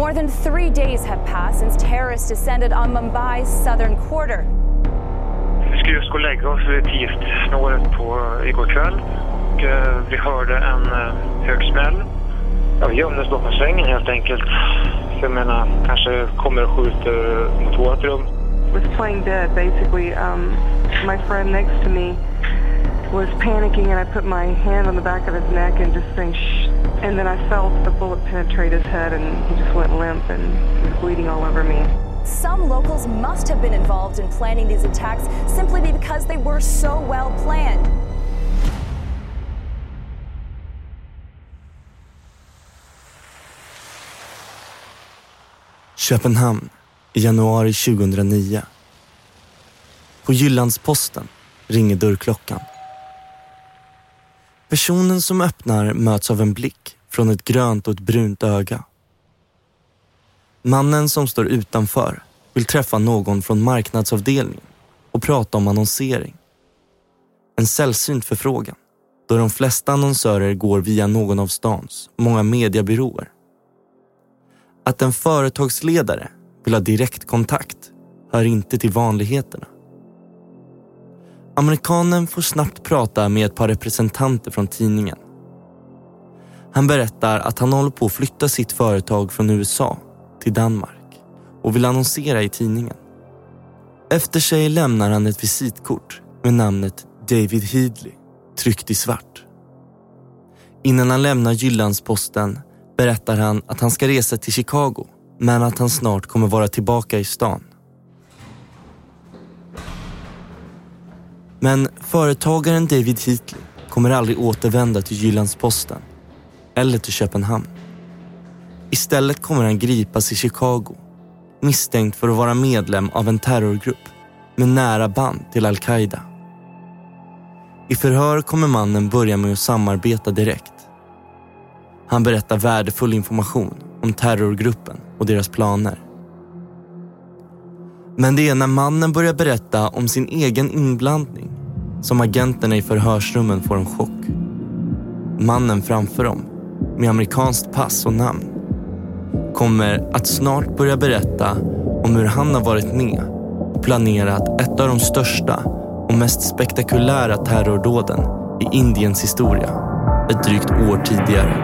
More than three days have passed since terrorists descended on Mumbai's southern quarter. Vi skulle just gå och lägga oss vid tio-snåret på igår kväll. Och, eh, vi hörde en eh, hög smäll. Ja, vi gömde oss bakom sängen helt enkelt. För jag menar, kanske kommer och skjuter mot vårt rum. was playing dead basically. Um, my friend next to me was panicking and I put my hand on the back of his neck and just saying shh. And then I felt the bullet penetrate his head and he just went limp and he was bleeding all over me. Some locals must have been involved in planning these attacks simply because they were so well planned. Köpenhamn i januari 2009. På Jyllandsposten ringer dörrklockan. Personen som öppnar möts av en blick från ett grönt och ett brunt öga. Mannen som står utanför vill träffa någon från marknadsavdelningen och prata om annonsering. En sällsynt förfrågan då de flesta annonsörer går via någon av stans många mediebyråer. Att en företagsledare vill ha direktkontakt hör inte till vanligheterna. Amerikanen får snabbt prata med ett par representanter från tidningen. Han berättar att han håller på att flytta sitt företag från USA till Danmark och vill annonsera i tidningen. Efter sig lämnar han ett visitkort med namnet David Headley tryckt i svart. Innan han lämnar Jyllandsposten berättar han att han ska resa till Chicago men att han snart kommer vara tillbaka i stan. Men företagaren David Heatley kommer aldrig återvända till Jyllandsposten eller till Köpenhamn. Istället kommer han gripas i Chicago misstänkt för att vara medlem av en terrorgrupp med nära band till al-Qaida. I förhör kommer mannen börja med att samarbeta direkt. Han berättar värdefull information om terrorgruppen och deras planer. Men det är när mannen börjar berätta om sin egen inblandning som agenterna i förhörsrummen får en chock. Mannen framför dem, med amerikanskt pass och namn, kommer att snart börja berätta om hur han har varit med och planerat ett av de största och mest spektakulära terrordåden i Indiens historia ett drygt år tidigare.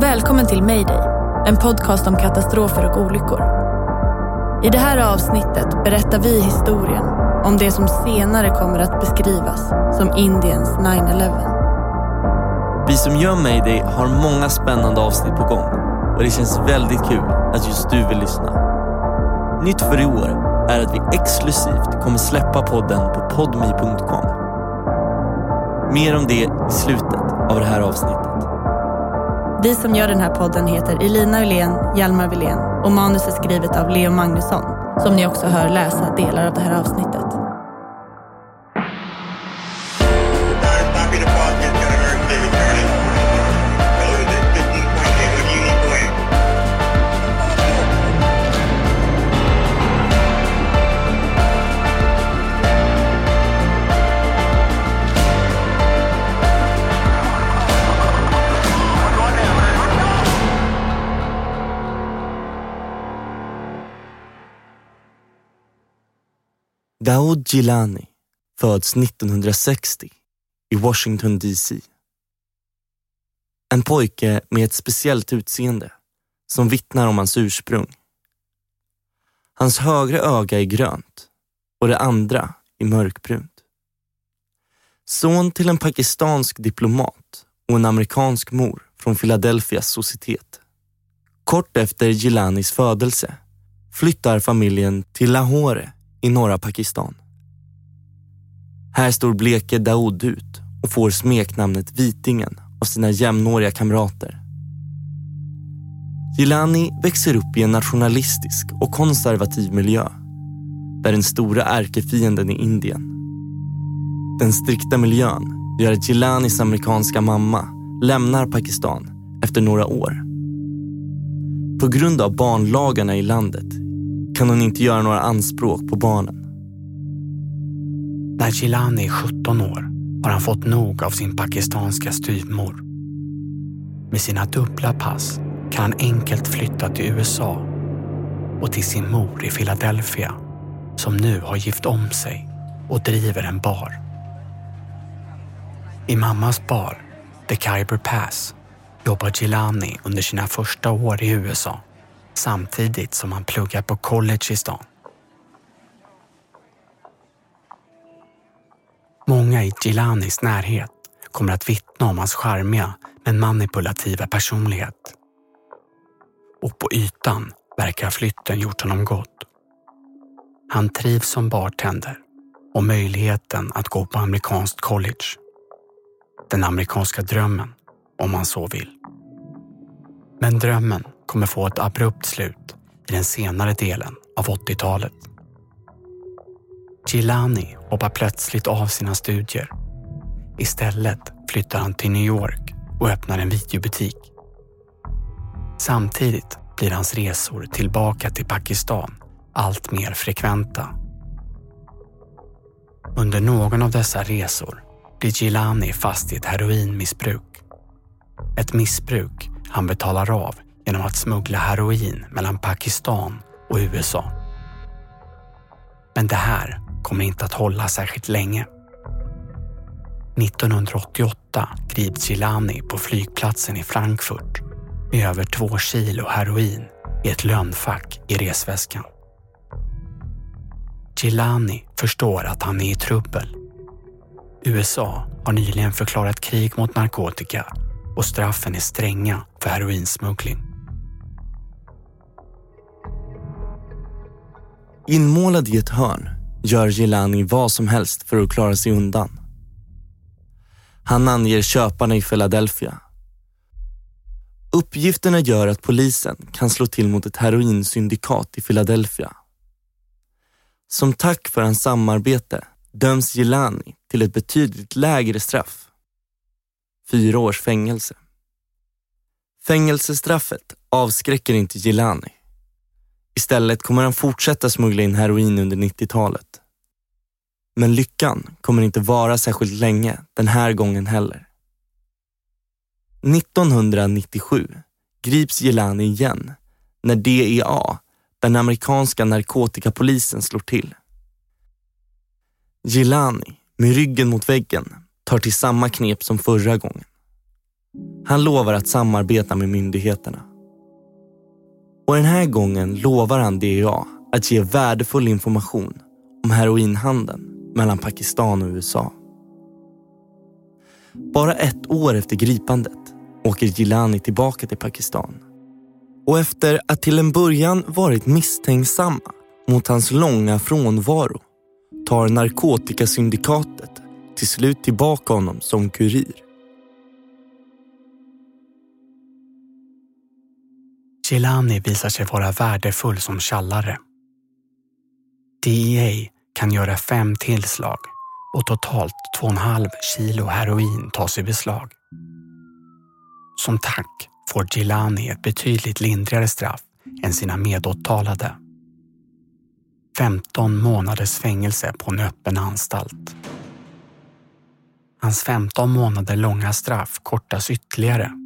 Välkommen till Mayday, en podcast om katastrofer och olyckor. I det här avsnittet berättar vi historien om det som senare kommer att beskrivas som Indiens 9-11. Vi som gör Mayday har många spännande avsnitt på gång och det känns väldigt kul att just du vill lyssna. Nytt för i år är att vi exklusivt kommer släppa podden på podme.com. Mer om det i slutet av det här avsnittet. Vi som gör den här podden heter Elina Ullén, Hjalmar Wilén och manus är skrivet av Leo Magnusson som ni också hör läsa delar av det här avsnittet. Daoud Gilani föds 1960 i Washington DC. En pojke med ett speciellt utseende som vittnar om hans ursprung. Hans högra öga är grönt och det andra är mörkbrunt. Son till en pakistansk diplomat och en amerikansk mor från Philadelphias societet. Kort efter Gilanis födelse flyttar familjen till Lahore i norra Pakistan. Här står bleke Daoud ut och får smeknamnet Vitingen av sina jämnåriga kamrater. Gilani växer upp i en nationalistisk och konservativ miljö där den stora ärkefienden är Indien. Den strikta miljön gör att Gilanis amerikanska mamma lämnar Pakistan efter några år. På grund av barnlagarna i landet kan hon inte göra några anspråk på barnen. När Gilani är 17 år har han fått nog av sin pakistanska styvmor. Med sina dubbla pass kan han enkelt flytta till USA och till sin mor i Philadelphia som nu har gift om sig och driver en bar. I mammas bar, The Khyber Pass, jobbar Gilani under sina första år i USA samtidigt som han pluggar på college i stan. Många i Gilanis närhet kommer att vittna om hans charmiga men manipulativa personlighet. Och på ytan verkar flytten gjort honom gott. Han trivs som bartender och möjligheten att gå på amerikanskt college. Den amerikanska drömmen, om man så vill. Men drömmen kommer få ett abrupt slut i den senare delen av 80-talet. Gilani hoppar plötsligt av sina studier. Istället flyttar han till New York och öppnar en videobutik. Samtidigt blir hans resor tillbaka till Pakistan allt mer frekventa. Under någon av dessa resor blir Gilani fast i ett heroinmissbruk. Ett missbruk han betalar av genom att smuggla heroin mellan Pakistan och USA. Men det här kommer inte att hålla särskilt länge. 1988 grips Gilani på flygplatsen i Frankfurt med över två kilo heroin i ett lönnfack i resväskan. Gilani förstår att han är i trubbel. USA har nyligen förklarat krig mot narkotika och straffen är stränga för heroinsmuggling. Inmålad i ett hörn gör Gilani vad som helst för att klara sig undan. Han anger köparna i Philadelphia. Uppgifterna gör att polisen kan slå till mot ett heroinsyndikat i Philadelphia. Som tack för hans samarbete döms Gilani till ett betydligt lägre straff. Fyra års fängelse. Fängelsestraffet avskräcker inte Gilani. Istället kommer han fortsätta smuggla in heroin under 90-talet. Men lyckan kommer inte vara särskilt länge den här gången heller. 1997 grips Jelani igen när DEA, den amerikanska narkotikapolisen, slår till. Gilani, med ryggen mot väggen, tar till samma knep som förra gången. Han lovar att samarbeta med myndigheterna. Och den här gången lovar han DEA att ge värdefull information om heroinhandeln mellan Pakistan och USA. Bara ett år efter gripandet åker Gilani tillbaka till Pakistan. Och efter att till en början varit misstänksamma mot hans långa frånvaro tar narkotikasyndikatet till slut tillbaka honom som kurir. Gilani visar sig vara värdefull som tjallare. DEA kan göra fem tillslag och totalt 2,5 kilo heroin tas i beslag. Som tack får Gilani ett betydligt lindrigare straff än sina medåtalade. 15 månaders fängelse på en öppen anstalt. Hans 15 månader långa straff kortas ytterligare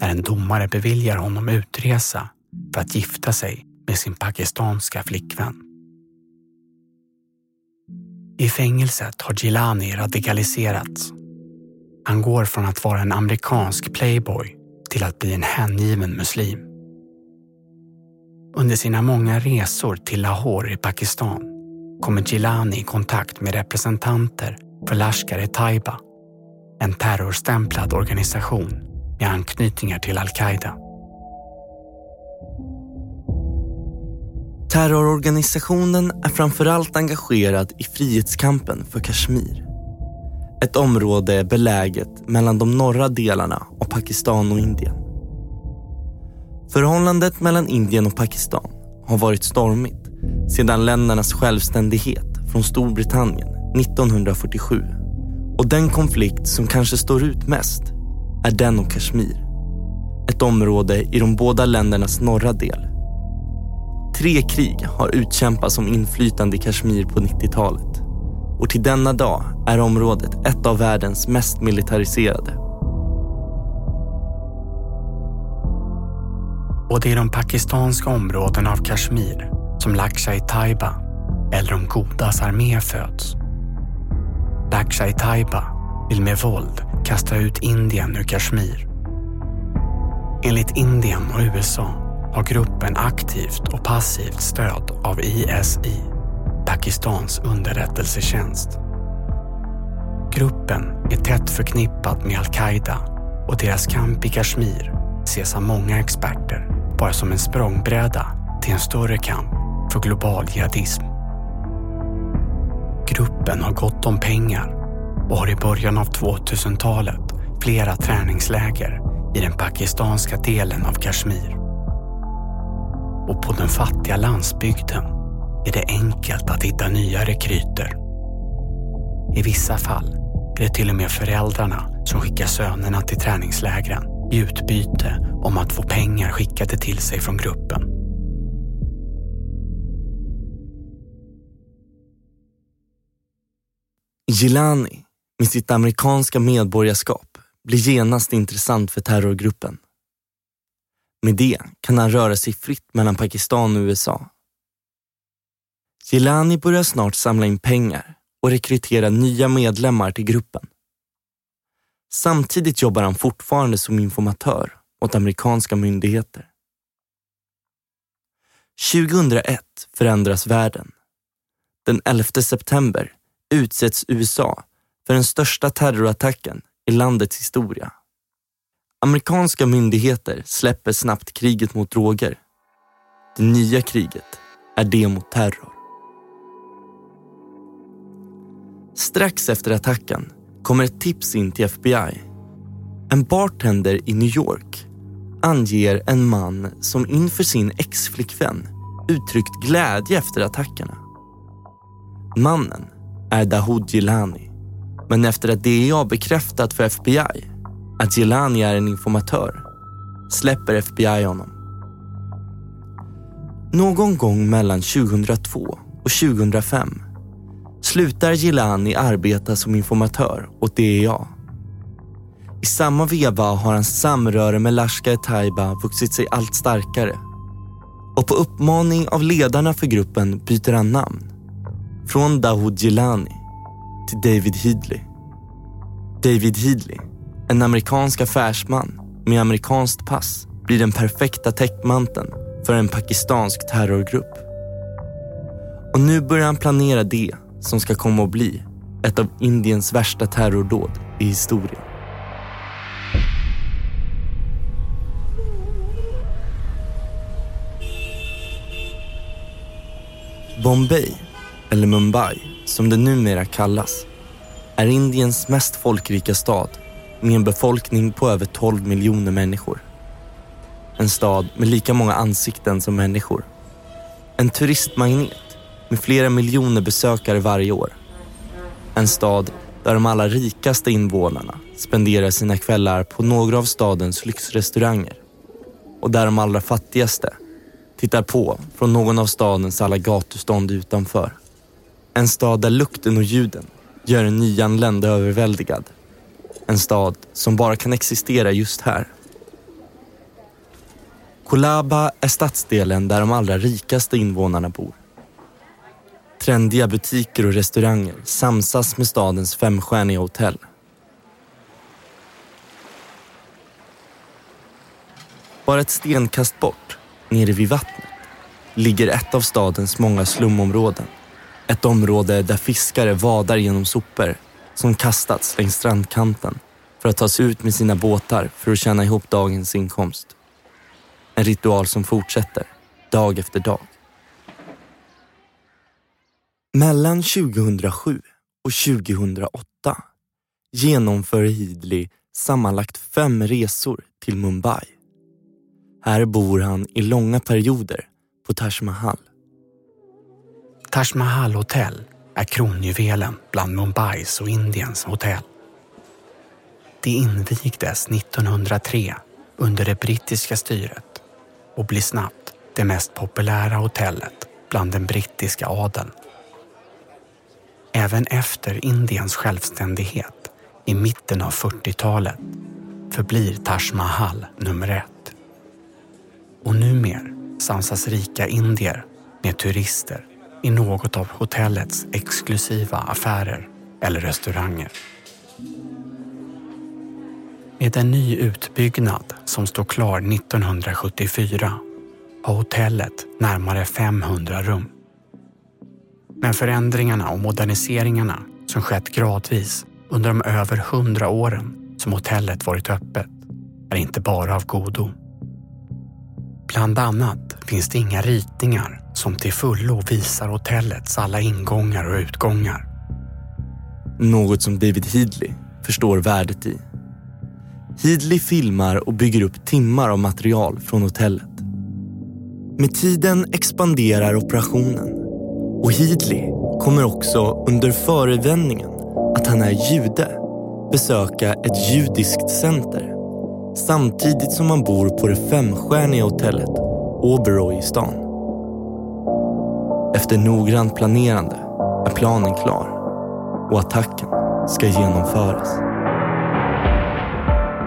när en domare beviljar honom utresa för att gifta sig med sin pakistanska flickvän. I fängelset har Gilani radikaliserats. Han går från att vara en amerikansk playboy till att bli en hängiven muslim. Under sina många resor till Lahore i Pakistan kommer Gilani i kontakt med representanter för Lashkar-e-Taiba, en terrorstämplad organisation med anknytningar till al-Qaida. Terrororganisationen är framförallt engagerad i frihetskampen för Kashmir. Ett område beläget mellan de norra delarna av Pakistan och Indien. Förhållandet mellan Indien och Pakistan har varit stormigt sedan ländernas självständighet från Storbritannien 1947. Och den konflikt som kanske står ut mest är den om Kashmir. Ett område i de båda ländernas norra del. Tre krig har utkämpats om inflytande i Kashmir på 90-talet. Och till denna dag är området ett av världens mest militariserade. Och det är de pakistanska områdena av Kashmir som Lakshai-Taiba eller de godas armé föds. Lakshai-Taiba vill med våld kasta ut Indien ur Kashmir. Enligt Indien och USA har gruppen aktivt och passivt stöd av ISI, Pakistans underrättelsetjänst. Gruppen är tätt förknippad med al-Qaida och deras kamp i Kashmir ses av många experter bara som en språngbräda till en större kamp för global jihadism. Gruppen har gott om pengar och har i början av 2000-talet flera träningsläger i den pakistanska delen av Kashmir. Och på den fattiga landsbygden är det enkelt att hitta nya rekryter. I vissa fall är det till och med föräldrarna som skickar sönerna till träningslägren i utbyte om att få pengar skickade till sig från gruppen. Gilani med sitt amerikanska medborgarskap blir genast intressant för terrorgruppen. Med det kan han röra sig fritt mellan Pakistan och USA. Gilani börjar snart samla in pengar och rekrytera nya medlemmar till gruppen. Samtidigt jobbar han fortfarande som informatör åt amerikanska myndigheter. 2001 förändras världen. Den 11 september utsätts USA för den största terrorattacken i landets historia. Amerikanska myndigheter släpper snabbt kriget mot droger. Det nya kriget är det mot terror. Strax efter attacken kommer ett tips in till FBI. En bartender i New York anger en man som inför sin ex-flickvän uttryckt glädje efter attackerna. Mannen är Dahoud Gilani, men efter att DEA bekräftat för FBI att Gilani är en informatör släpper FBI honom. Någon gång mellan 2002 och 2005 slutar Gilani arbeta som informatör åt DEA. I samma veva har hans samröre med Lashkar Taiba vuxit sig allt starkare. Och på uppmaning av ledarna för gruppen byter han namn. Från Dahoud Gilani till David Headley. David Headley, en amerikansk affärsman med amerikanskt pass, blir den perfekta täckmanteln för en pakistansk terrorgrupp. Och nu börjar han planera det som ska komma att bli ett av Indiens värsta terrordåd i historien. Bombay, eller Mumbai som det numera kallas, är Indiens mest folkrika stad med en befolkning på över 12 miljoner människor. En stad med lika många ansikten som människor. En turistmagnet med flera miljoner besökare varje år. En stad där de allra rikaste invånarna spenderar sina kvällar på några av stadens lyxrestauranger. Och där de allra fattigaste tittar på från någon av stadens alla gatustånd utanför. En stad där lukten och ljuden gör en nyanländ överväldigad. En stad som bara kan existera just här. Kolaba är stadsdelen där de allra rikaste invånarna bor. Trendiga butiker och restauranger samsas med stadens femstjärniga hotell. Bara ett stenkast bort, nere vid vattnet, ligger ett av stadens många slumområden. Ett område där fiskare vadar genom sopor som kastats längs strandkanten för att ta sig ut med sina båtar för att tjäna ihop dagens inkomst. En ritual som fortsätter, dag efter dag. Mellan 2007 och 2008 genomför Headley sammanlagt fem resor till Mumbai. Här bor han i långa perioder på Taj Mahal. Taj Mahal Hotel är kronjuvelen bland Mumbais och Indiens hotell. Det invigdes 1903 under det brittiska styret och blir snabbt det mest populära hotellet bland den brittiska adeln. Även efter Indiens självständighet i mitten av 40-talet förblir Taj Mahal nummer ett. Och numer samsas rika indier med turister i något av hotellets exklusiva affärer eller restauranger. Med en ny utbyggnad som står klar 1974 har hotellet närmare 500 rum. Men förändringarna och moderniseringarna som skett gradvis under de över 100 åren som hotellet varit öppet är inte bara av godo. Bland annat finns det inga ritningar som till fullo visar hotellets alla ingångar och utgångar. Något som David Headley förstår värdet i. Headley filmar och bygger upp timmar av material från hotellet. Med tiden expanderar operationen och Headley kommer också under förevändningen att han är jude besöka ett judiskt center samtidigt som han bor på det femstjärniga hotellet Oberoi i stan. Efter noggrant planerande är planen klar och attacken ska genomföras.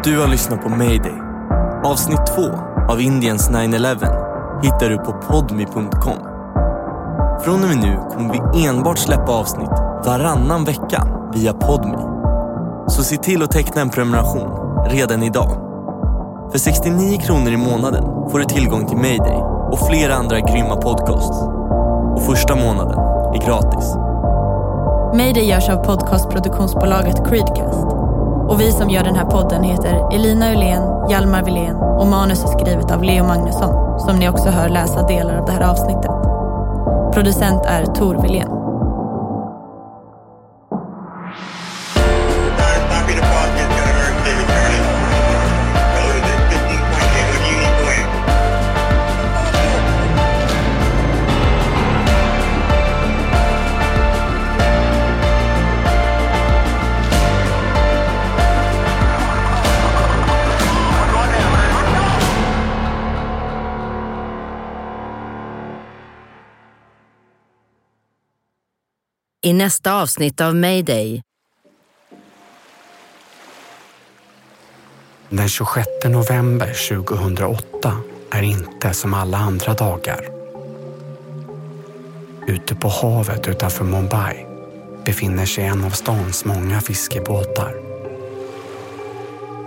Du har lyssnat på Mayday. Avsnitt 2 av Indiens 9-11 hittar du på podmi.com. Från och med nu kommer vi enbart släppa avsnitt varannan vecka via Podmi. Så se till att teckna en prenumeration redan idag. För 69 kronor i månaden får du tillgång till Mayday och flera andra grymma podcasts. Första månaden är gratis. Mayday görs av podcastproduktionsbolaget Creedcast. Och vi som gör den här podden heter Elina Ulén, Hjalmar Wilén och manus är skrivet av Leo Magnusson som ni också hör läsa delar av det här avsnittet. Producent är Tor Wilén. I nästa avsnitt av Mayday Den 26 november 2008 är inte som alla andra dagar. Ute på havet utanför Mumbai befinner sig en av stans många fiskebåtar.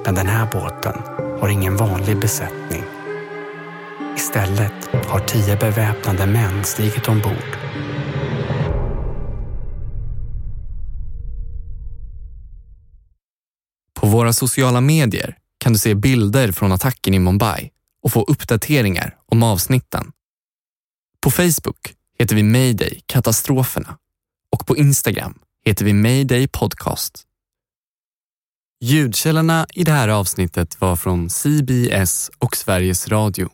Men den här båten har ingen vanlig besättning. Istället har tio beväpnade män stigit ombord. Våra sociala medier kan du se bilder från attacken i Mumbai och få uppdateringar om avsnitten. På Facebook heter vi Mayday Katastroferna och på Instagram heter vi Mayday Podcast. Ljudkällorna i det här avsnittet var från CBS och Sveriges Radio.